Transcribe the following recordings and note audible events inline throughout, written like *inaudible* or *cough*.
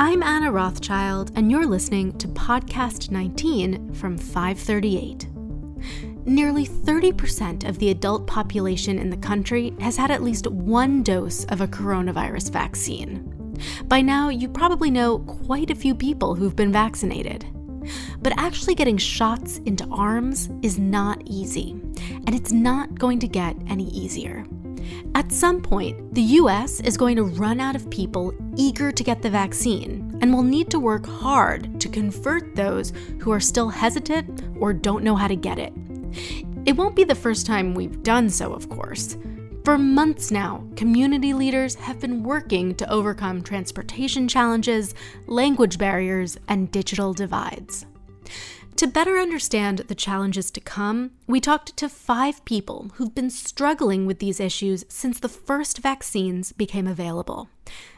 I'm Anna Rothschild, and you're listening to Podcast 19 from 538. Nearly 30% of the adult population in the country has had at least one dose of a coronavirus vaccine. By now, you probably know quite a few people who've been vaccinated. But actually getting shots into arms is not easy, and it's not going to get any easier. At some point, the US is going to run out of people eager to get the vaccine and will need to work hard to convert those who are still hesitant or don't know how to get it. It won't be the first time we've done so, of course. For months now, community leaders have been working to overcome transportation challenges, language barriers, and digital divides. To better understand the challenges to come, we talked to five people who've been struggling with these issues since the first vaccines became available.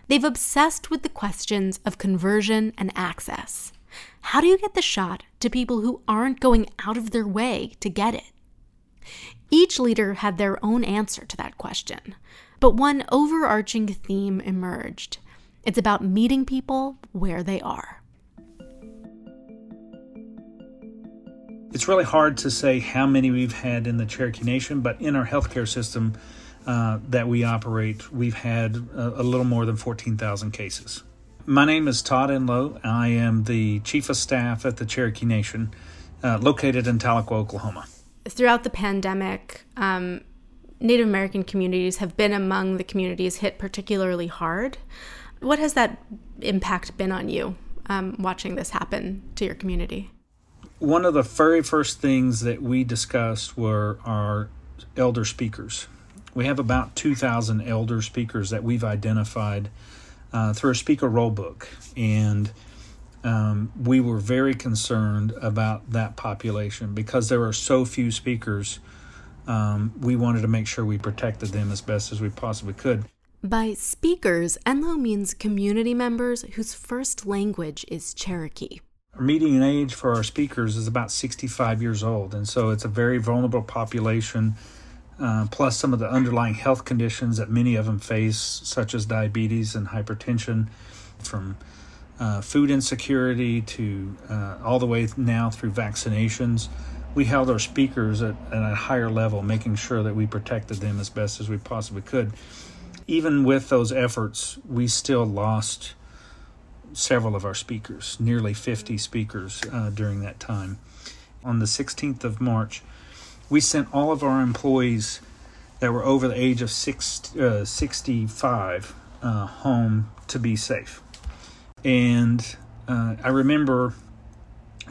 They've obsessed with the questions of conversion and access. How do you get the shot to people who aren't going out of their way to get it? Each leader had their own answer to that question, but one overarching theme emerged. It's about meeting people where they are. It's really hard to say how many we've had in the Cherokee Nation, but in our healthcare system uh, that we operate, we've had a, a little more than 14,000 cases. My name is Todd Enlow. I am the Chief of Staff at the Cherokee Nation, uh, located in Tahlequah, Oklahoma. Throughout the pandemic, um, Native American communities have been among the communities hit particularly hard. What has that impact been on you um, watching this happen to your community? One of the very first things that we discussed were our elder speakers. We have about 2,000 elder speakers that we've identified uh, through a speaker roll book. And um, we were very concerned about that population because there are so few speakers. Um, we wanted to make sure we protected them as best as we possibly could. By speakers, Enlow means community members whose first language is Cherokee. Median age for our speakers is about 65 years old, and so it's a very vulnerable population. Uh, plus, some of the underlying health conditions that many of them face, such as diabetes and hypertension, from uh, food insecurity to uh, all the way now through vaccinations. We held our speakers at, at a higher level, making sure that we protected them as best as we possibly could. Even with those efforts, we still lost several of our speakers, nearly 50 speakers uh, during that time. On the 16th of March, we sent all of our employees that were over the age of six, uh, 65 uh, home to be safe. And uh, I remember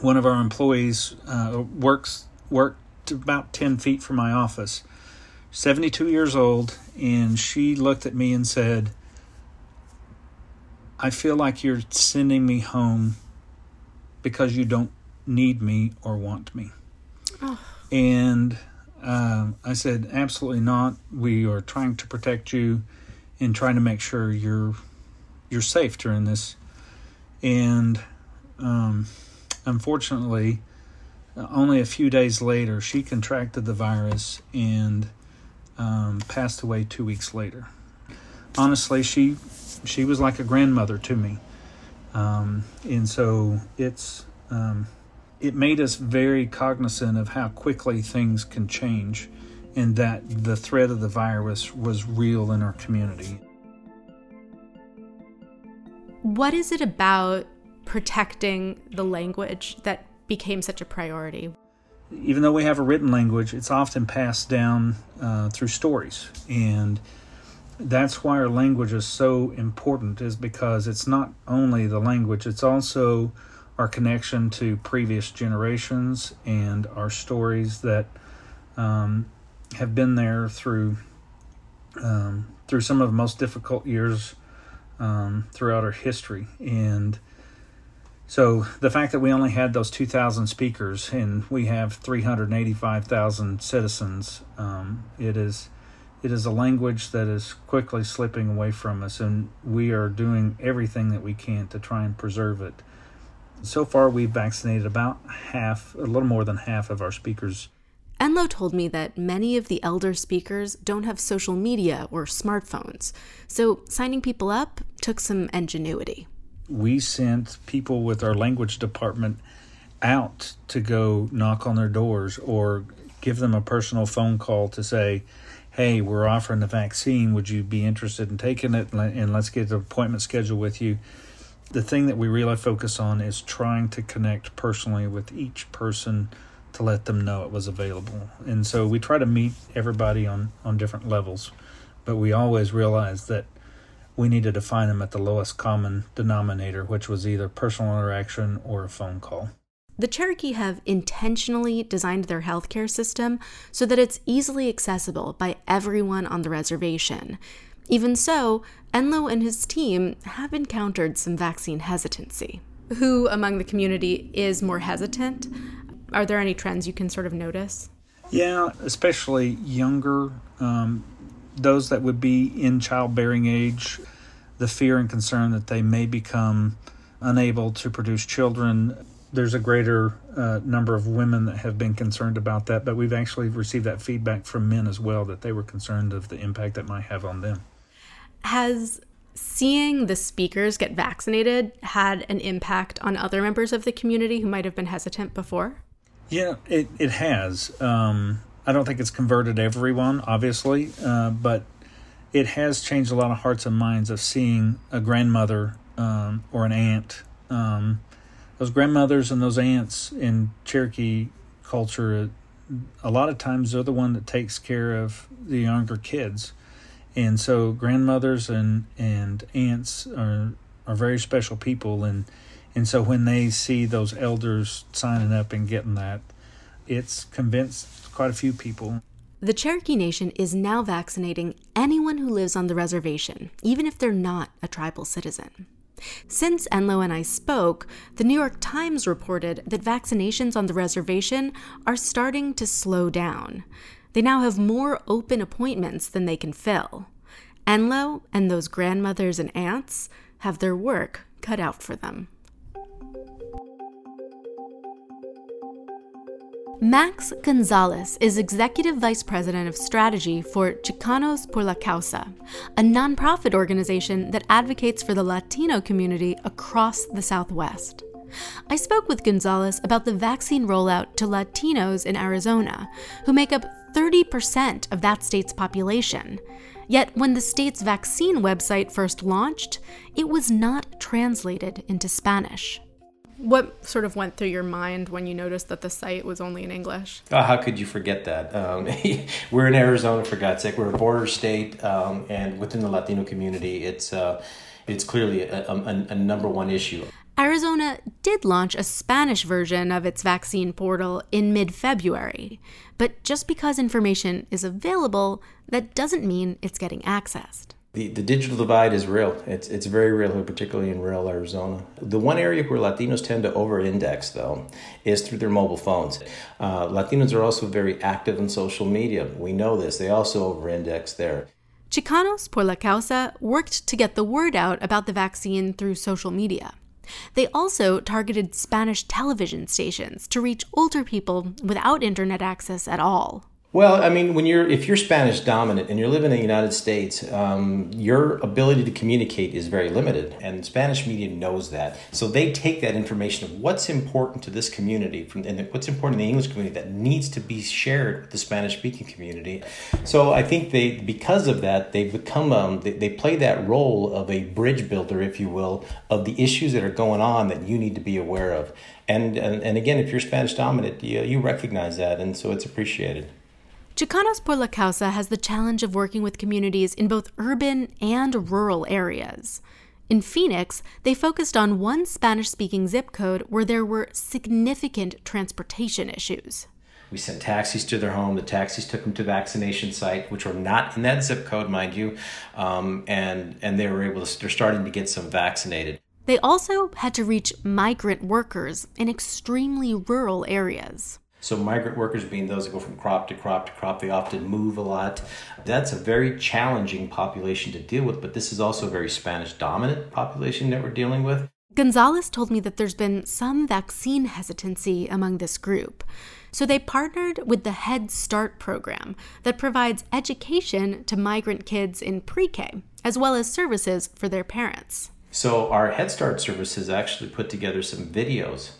one of our employees uh, works worked about 10 feet from my office, 72 years old, and she looked at me and said, I feel like you're sending me home because you don't need me or want me. Oh. And uh, I said, absolutely not. We are trying to protect you and trying to make sure you're you're safe during this. And um, unfortunately, only a few days later, she contracted the virus and um, passed away two weeks later. Honestly, she she was like a grandmother to me. Um, and so it's um, it made us very cognizant of how quickly things can change and that the threat of the virus was real in our community. What is it about protecting the language that became such a priority? Even though we have a written language, it's often passed down uh, through stories. And that's why our language is so important is because it's not only the language it's also our connection to previous generations and our stories that um, have been there through um, through some of the most difficult years um, throughout our history. And so the fact that we only had those 2,000 speakers and we have 385,000 citizens, um, it is it is a language that is quickly slipping away from us, and we are doing everything that we can to try and preserve it. So far, we've vaccinated about half, a little more than half of our speakers. Enlow told me that many of the elder speakers don't have social media or smartphones, so signing people up took some ingenuity. we sent people with our language department out to go knock on their doors or give them a personal phone call to say, hey, we're offering the vaccine. Would you be interested in taking it? And let's get an appointment scheduled with you. The thing that we really focus on is trying to connect personally with each person to let them know it was available. And so we try to meet everybody on, on different levels, but we always realize that we needed to find them at the lowest common denominator, which was either personal interaction or a phone call. The Cherokee have intentionally designed their healthcare system so that it's easily accessible by everyone on the reservation. Even so, Enlow and his team have encountered some vaccine hesitancy. Who among the community is more hesitant? Are there any trends you can sort of notice? Yeah, especially younger, um, those that would be in childbearing age, the fear and concern that they may become unable to produce children there's a greater uh, number of women that have been concerned about that, but we've actually received that feedback from men as well that they were concerned of the impact that might have on them. Has seeing the speakers get vaccinated had an impact on other members of the community who might have been hesitant before? Yeah, it, it has. Um, I don't think it's converted everyone, obviously, uh, but it has changed a lot of hearts and minds of seeing a grandmother um, or an aunt. Um, those grandmothers and those aunts in Cherokee culture, a lot of times they're the one that takes care of the younger kids, and so grandmothers and and aunts are are very special people, and and so when they see those elders signing up and getting that, it's convinced quite a few people. The Cherokee Nation is now vaccinating anyone who lives on the reservation, even if they're not a tribal citizen. Since Enlow and I spoke, the New York Times reported that vaccinations on the reservation are starting to slow down. They now have more open appointments than they can fill. Enlow and those grandmothers and aunts have their work cut out for them. Max Gonzalez is Executive Vice President of Strategy for Chicanos por la Causa, a nonprofit organization that advocates for the Latino community across the Southwest. I spoke with Gonzalez about the vaccine rollout to Latinos in Arizona, who make up 30% of that state's population. Yet, when the state's vaccine website first launched, it was not translated into Spanish. What sort of went through your mind when you noticed that the site was only in English? Oh, how could you forget that? Um, *laughs* we're in Arizona, for God's sake. We're a border state, um, and within the Latino community, it's uh, it's clearly a, a, a number one issue. Arizona did launch a Spanish version of its vaccine portal in mid February. But just because information is available, that doesn't mean it's getting accessed. The, the digital divide is real. It's, it's very real, here, particularly in rural Arizona. The one area where Latinos tend to over index, though, is through their mobile phones. Uh, Latinos are also very active in social media. We know this. They also over index there. Chicanos por la Causa worked to get the word out about the vaccine through social media. They also targeted Spanish television stations to reach older people without internet access at all. Well, I mean, when you're if you're Spanish dominant and you're living in the United States, um, your ability to communicate is very limited, and Spanish media knows that. So they take that information of what's important to this community from and what's important in the English community that needs to be shared with the Spanish speaking community. So I think they, because of that, they become um, they, they play that role of a bridge builder, if you will, of the issues that are going on that you need to be aware of. And and, and again, if you're Spanish dominant, you, you recognize that, and so it's appreciated. Chicanos por la Causa has the challenge of working with communities in both urban and rural areas. In Phoenix, they focused on one Spanish speaking zip code where there were significant transportation issues. We sent taxis to their home. The taxis took them to vaccination site, which were not in that zip code, mind you, um, and and they were able to. They're starting to get some vaccinated. They also had to reach migrant workers in extremely rural areas. So migrant workers being those that go from crop to crop to crop, they often move a lot. That's a very challenging population to deal with, but this is also a very Spanish dominant population that we're dealing with. Gonzalez told me that there's been some vaccine hesitancy among this group. So they partnered with the Head Start program that provides education to migrant kids in pre K, as well as services for their parents. So our Head Start services actually put together some videos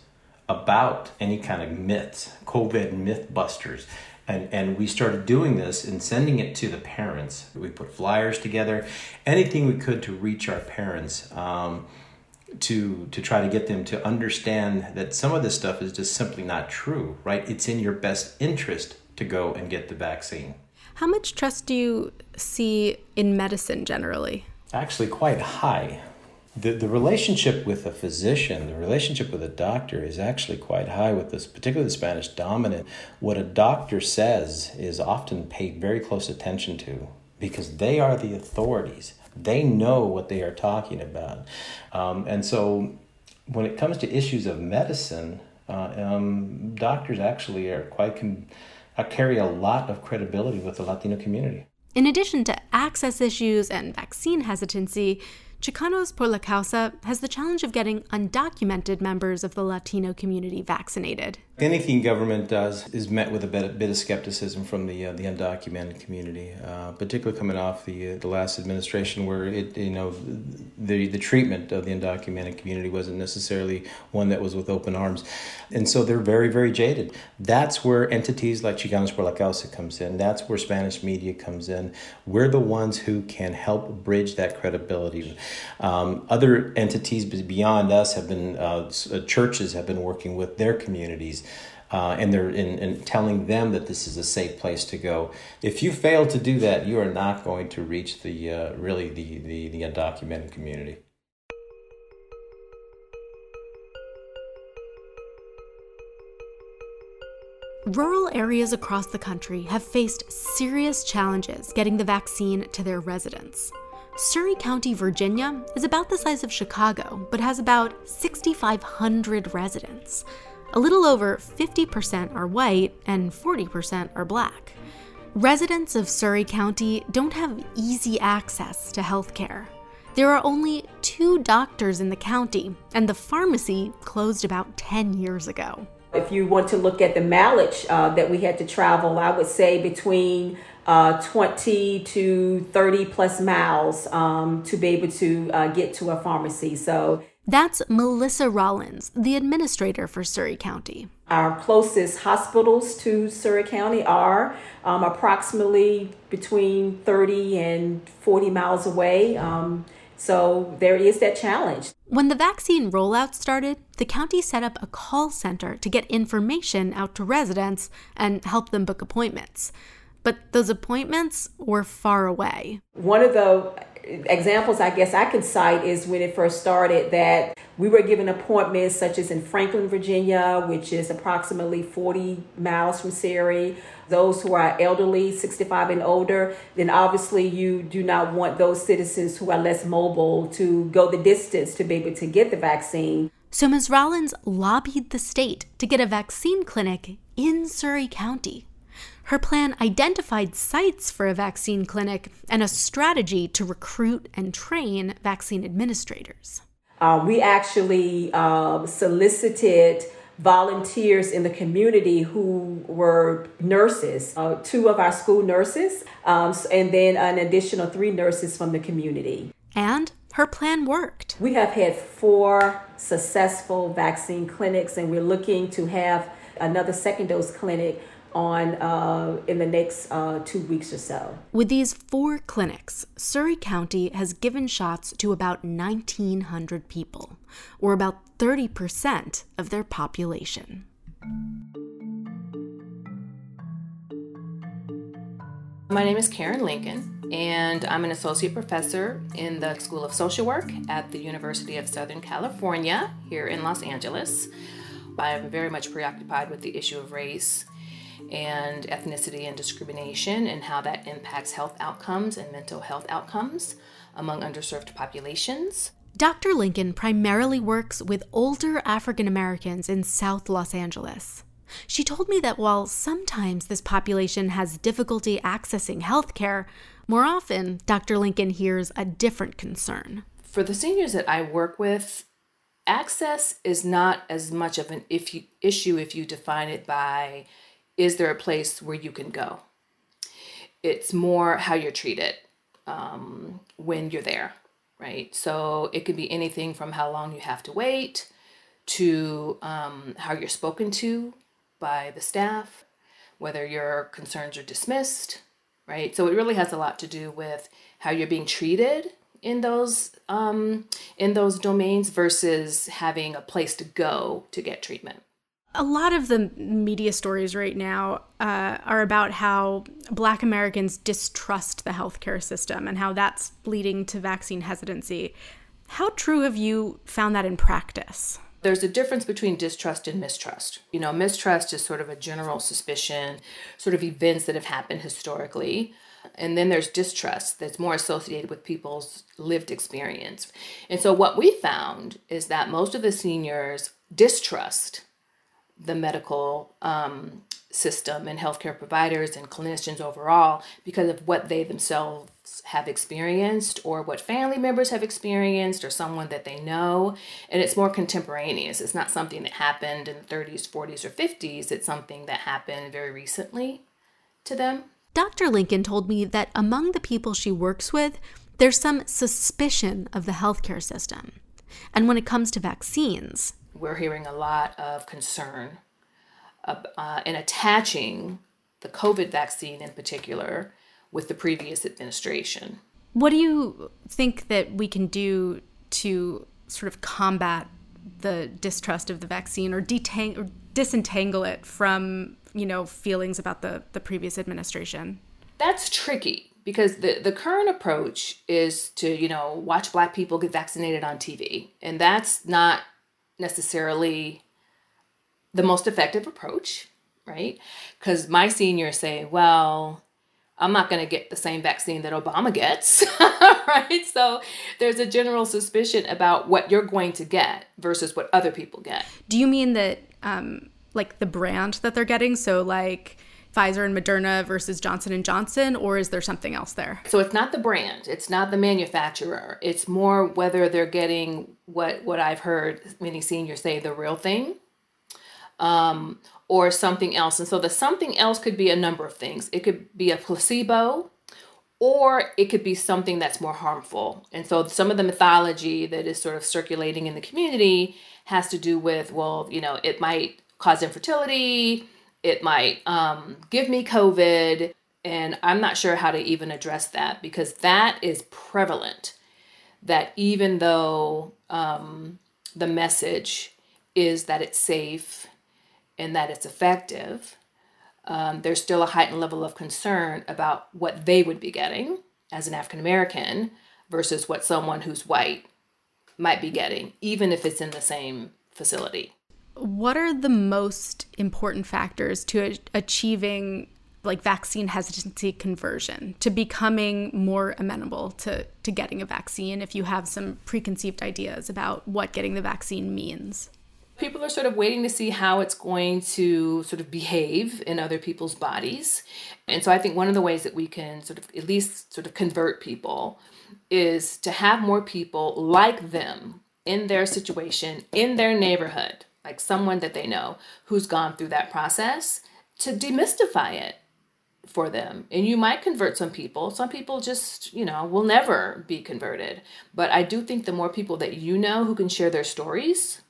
about any kind of myths, COVID myth busters. And, and we started doing this and sending it to the parents. We put flyers together, anything we could to reach our parents, um, to to try to get them to understand that some of this stuff is just simply not true. Right? It's in your best interest to go and get the vaccine. How much trust do you see in medicine generally? Actually, quite high. The, the relationship with a physician, the relationship with a doctor is actually quite high with this, particularly the Spanish dominant. What a doctor says is often paid very close attention to because they are the authorities. They know what they are talking about. Um, and so when it comes to issues of medicine, uh, um, doctors actually are quite com- uh, carry a lot of credibility with the Latino community. In addition to access issues and vaccine hesitancy, Chicanos por la Causa has the challenge of getting undocumented members of the Latino community vaccinated. Anything government does is met with a bit, bit of skepticism from the uh, the undocumented community, uh, particularly coming off the uh, the last administration, where it you know the the treatment of the undocumented community wasn't necessarily one that was with open arms, and so they're very very jaded. That's where entities like Chicanos por la Causa comes in. That's where Spanish media comes in. We're the ones who can help bridge that credibility. Um, other entities beyond us have been uh, uh, churches have been working with their communities. Uh, and they're in, in, telling them that this is a safe place to go. If you fail to do that, you are not going to reach the uh, really the, the, the undocumented community. Rural areas across the country have faced serious challenges getting the vaccine to their residents. Surry County, Virginia is about the size of Chicago, but has about 6,500 residents. A little over 50% are white and 40% are black. Residents of Surry County don't have easy access to health care. There are only two doctors in the county, and the pharmacy closed about 10 years ago. If you want to look at the mileage uh, that we had to travel, I would say between uh, 20 to 30 plus miles um, to be able to uh, get to a pharmacy. So that's Melissa Rollins, the administrator for Surry County. Our closest hospitals to Surry County are um, approximately between 30 and 40 miles away. Um, so there is that challenge. When the vaccine rollout started, the county set up a call center to get information out to residents and help them book appointments but those appointments were far away. One of the examples I guess I could cite is when it first started that we were given appointments such as in Franklin, Virginia, which is approximately 40 miles from Surry. Those who are elderly, 65 and older, then obviously you do not want those citizens who are less mobile to go the distance to be able to get the vaccine. So Ms. Rollins lobbied the state to get a vaccine clinic in Surry County. Her plan identified sites for a vaccine clinic and a strategy to recruit and train vaccine administrators. Uh, we actually uh, solicited volunteers in the community who were nurses, uh, two of our school nurses, um, and then an additional three nurses from the community. And her plan worked. We have had four successful vaccine clinics, and we're looking to have another second dose clinic on uh, in the next uh, two weeks or so. With these four clinics, Surry County has given shots to about 1,900 people, or about 30% of their population. My name is Karen Lincoln, and I'm an associate professor in the School of Social Work at the University of Southern California here in Los Angeles. I am very much preoccupied with the issue of race and ethnicity and discrimination and how that impacts health outcomes and mental health outcomes among underserved populations. Dr. Lincoln primarily works with older African Americans in South Los Angeles. She told me that while sometimes this population has difficulty accessing health care, more often Dr. Lincoln hears a different concern. For the seniors that I work with, access is not as much of an if you, issue if you define it by is there a place where you can go? It's more how you're treated um, when you're there, right? So it could be anything from how long you have to wait to um, how you're spoken to by the staff, whether your concerns are dismissed, right? So it really has a lot to do with how you're being treated in those um, in those domains versus having a place to go to get treatment. A lot of the media stories right now uh, are about how Black Americans distrust the healthcare system and how that's leading to vaccine hesitancy. How true have you found that in practice? There's a difference between distrust and mistrust. You know, mistrust is sort of a general suspicion, sort of events that have happened historically. And then there's distrust that's more associated with people's lived experience. And so, what we found is that most of the seniors distrust the medical um, system and healthcare providers and clinicians overall because of what they themselves have experienced or what family members have experienced or someone that they know. And it's more contemporaneous. It's not something that happened in the 30s, 40s, or 50s. It's something that happened very recently to them. Dr. Lincoln told me that among the people she works with, there's some suspicion of the healthcare system. And when it comes to vaccines, we're hearing a lot of concern uh, in attaching the COVID vaccine in particular with the previous administration. What do you think that we can do to sort of combat the distrust of the vaccine or, detang- or disentangle it from, you know, feelings about the, the previous administration? That's tricky because the, the current approach is to, you know, watch black people get vaccinated on TV. And that's not necessarily the most effective approach, right? Because my seniors say, well, I'm not going to get the same vaccine that Obama gets, *laughs* right? So there's a general suspicion about what you're going to get versus what other people get. Do you mean that, um, like the brand that they're getting? So like Pfizer and Moderna versus Johnson and Johnson, or is there something else there? So it's not the brand, it's not the manufacturer. It's more whether they're getting what what I've heard many seniors say the real thing, um, or something else. And so the something else could be a number of things. It could be a placebo, or it could be something that's more harmful. And so some of the mythology that is sort of circulating in the community has to do with, well, you know, it might cause infertility, it might um, give me COVID. And I'm not sure how to even address that because that is prevalent. That even though um, the message is that it's safe and that it's effective, um, there's still a heightened level of concern about what they would be getting as an African American versus what someone who's white might be getting, even if it's in the same facility. What are the most important factors to achieving like vaccine hesitancy conversion to becoming more amenable to, to getting a vaccine if you have some preconceived ideas about what getting the vaccine means? people are sort of waiting to see how it's going to sort of behave in other people's bodies. And so I think one of the ways that we can sort of at least sort of convert people is to have more people like them in their situation, in their neighborhood, like someone that they know who's gone through that process to demystify it for them. And you might convert some people. Some people just, you know, will never be converted. But I do think the more people that you know who can share their stories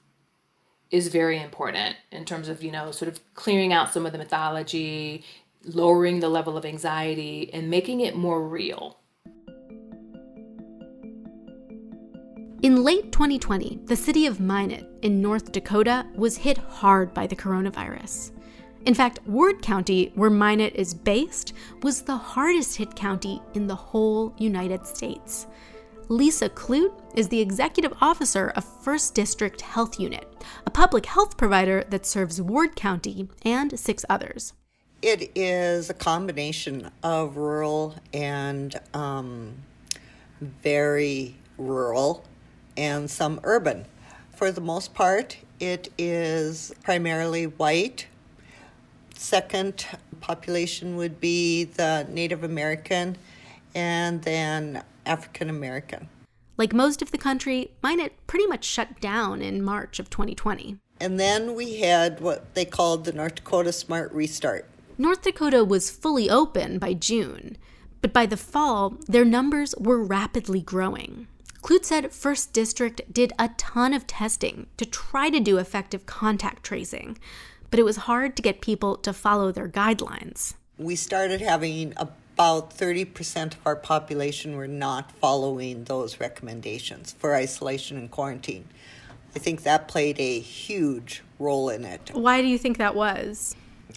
is very important in terms of, you know, sort of clearing out some of the mythology, lowering the level of anxiety, and making it more real. In late 2020, the city of Minot in North Dakota was hit hard by the coronavirus. In fact, Ward County, where Minot is based, was the hardest hit county in the whole United States. Lisa Clute is the executive officer of First District Health Unit, a public health provider that serves Ward County and six others. It is a combination of rural and um, very rural and some urban. For the most part, it is primarily white. Second population would be the Native American, and then African American. Like most of the country, Minot pretty much shut down in March of 2020. And then we had what they called the North Dakota Smart Restart. North Dakota was fully open by June, but by the fall, their numbers were rapidly growing. Clute said First District did a ton of testing to try to do effective contact tracing, but it was hard to get people to follow their guidelines. We started having about 30% of our population were not following those recommendations for isolation and quarantine. I think that played a huge role in it. Why do you think that was?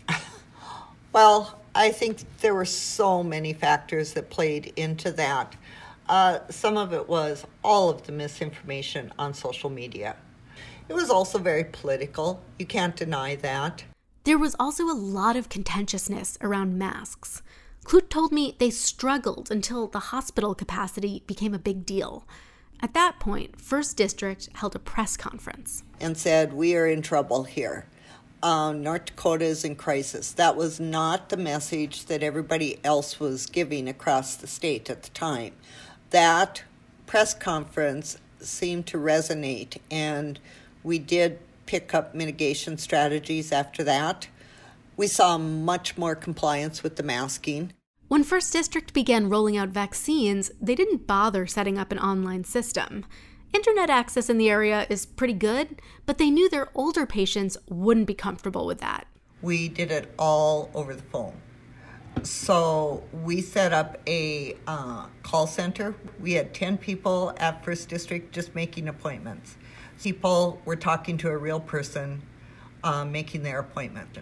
*laughs* well, I think there were so many factors that played into that. Uh, some of it was all of the misinformation on social media. It was also very political. You can't deny that. There was also a lot of contentiousness around masks. Clute told me they struggled until the hospital capacity became a big deal. At that point, First District held a press conference and said, We are in trouble here uh, North Dakota is in crisis. That was not the message that everybody else was giving across the state at the time. That press conference seemed to resonate, and we did pick up mitigation strategies after that. We saw much more compliance with the masking. When First District began rolling out vaccines, they didn't bother setting up an online system. Internet access in the area is pretty good, but they knew their older patients wouldn't be comfortable with that. We did it all over the phone. So we set up a uh, call center. We had 10 people at First District just making appointments. People were talking to a real person uh, making their appointment.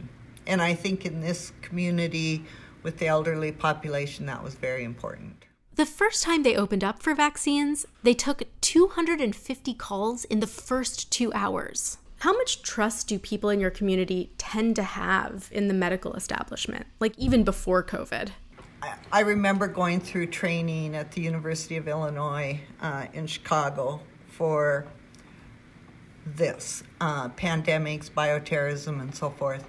And I think in this community with the elderly population, that was very important. The first time they opened up for vaccines, they took 250 calls in the first two hours. How much trust do people in your community tend to have in the medical establishment, like even before COVID? I remember going through training at the University of Illinois uh, in Chicago for this uh, pandemics, bioterrorism, and so forth.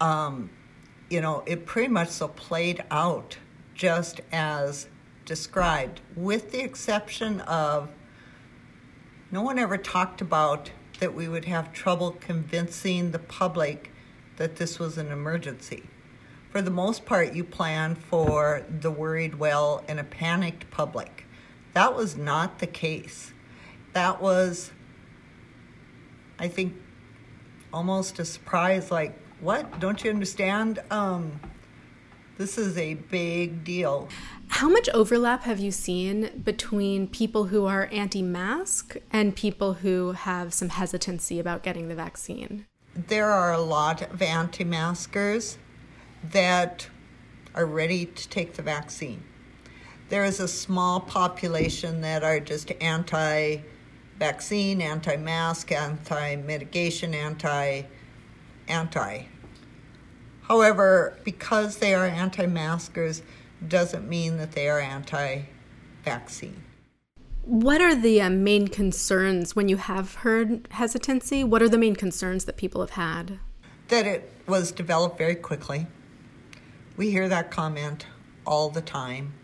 Um, you know, it pretty much so played out just as described, with the exception of no one ever talked about that we would have trouble convincing the public that this was an emergency. For the most part, you plan for the worried well and a panicked public. That was not the case. That was, I think, almost a surprise like, what? Don't you understand? Um, this is a big deal. How much overlap have you seen between people who are anti mask and people who have some hesitancy about getting the vaccine? There are a lot of anti maskers that are ready to take the vaccine. There is a small population that are just anti vaccine, anti mask, anti mitigation, anti anti. However, because they are anti maskers, doesn't mean that they are anti vaccine. What are the uh, main concerns when you have heard hesitancy? What are the main concerns that people have had? That it was developed very quickly. We hear that comment all the time.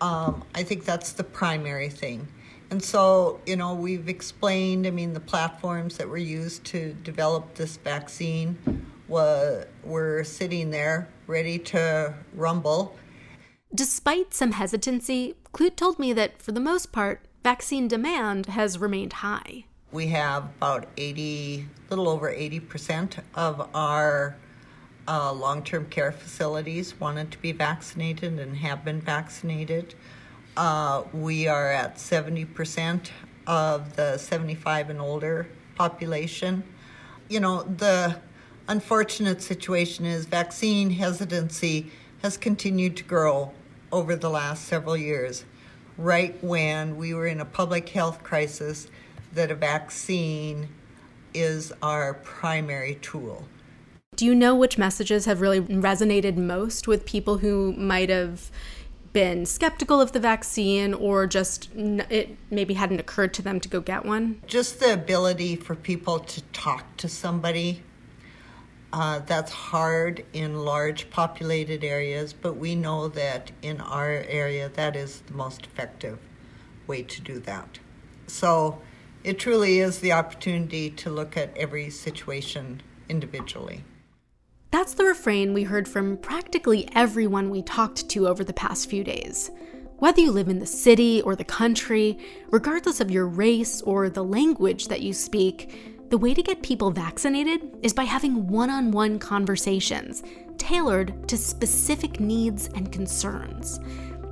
Um, I think that's the primary thing. And so, you know, we've explained, I mean, the platforms that were used to develop this vaccine were, were sitting there ready to rumble. Despite some hesitancy, Clute told me that for the most part, vaccine demand has remained high. We have about 80, little over 80% of our uh, long term care facilities wanted to be vaccinated and have been vaccinated. Uh, we are at 70% of the 75 and older population. You know, the unfortunate situation is vaccine hesitancy has continued to grow over the last several years, right when we were in a public health crisis, that a vaccine is our primary tool. Do you know which messages have really resonated most with people who might have been skeptical of the vaccine or just it maybe hadn't occurred to them to go get one? Just the ability for people to talk to somebody uh, that's hard in large populated areas, but we know that in our area that is the most effective way to do that. So it truly is the opportunity to look at every situation individually. That's the refrain we heard from practically everyone we talked to over the past few days. Whether you live in the city or the country, regardless of your race or the language that you speak, the way to get people vaccinated is by having one on one conversations tailored to specific needs and concerns.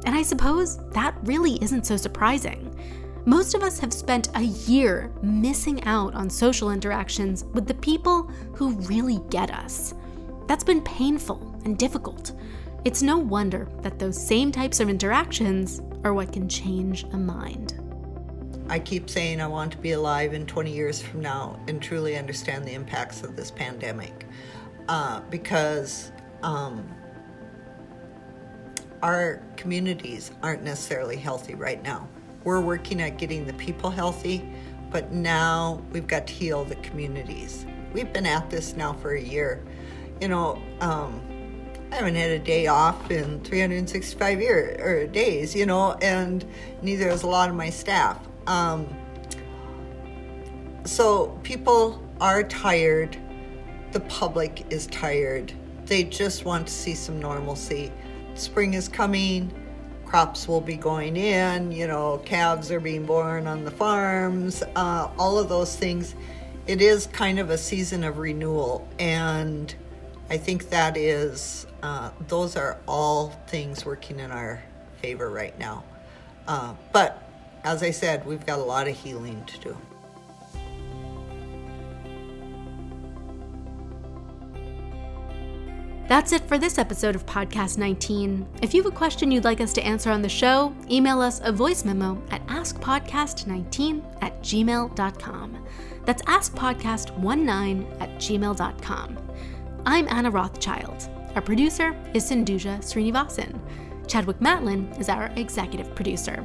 And I suppose that really isn't so surprising. Most of us have spent a year missing out on social interactions with the people who really get us. That's been painful and difficult. It's no wonder that those same types of interactions are what can change a mind. I keep saying I want to be alive in 20 years from now and truly understand the impacts of this pandemic uh, because um, our communities aren't necessarily healthy right now. We're working at getting the people healthy, but now we've got to heal the communities. We've been at this now for a year. You know, um, I haven't had a day off in 365 years or days, you know, and neither has a lot of my staff. Um, so people are tired. The public is tired. They just want to see some normalcy. Spring is coming crops will be going in, you know, calves are being born on the farms, uh, all of those things. It is kind of a season of renewal, and I think that is, uh, those are all things working in our favor right now. Uh, but as I said, we've got a lot of healing to do. That's it for this episode of Podcast 19. If you have a question you'd like us to answer on the show, email us a voice memo at askpodcast19 at gmail.com. That's askpodcast19 at gmail.com. I'm Anna Rothschild. Our producer is Sindhuja Srinivasan. Chadwick Matlin is our executive producer.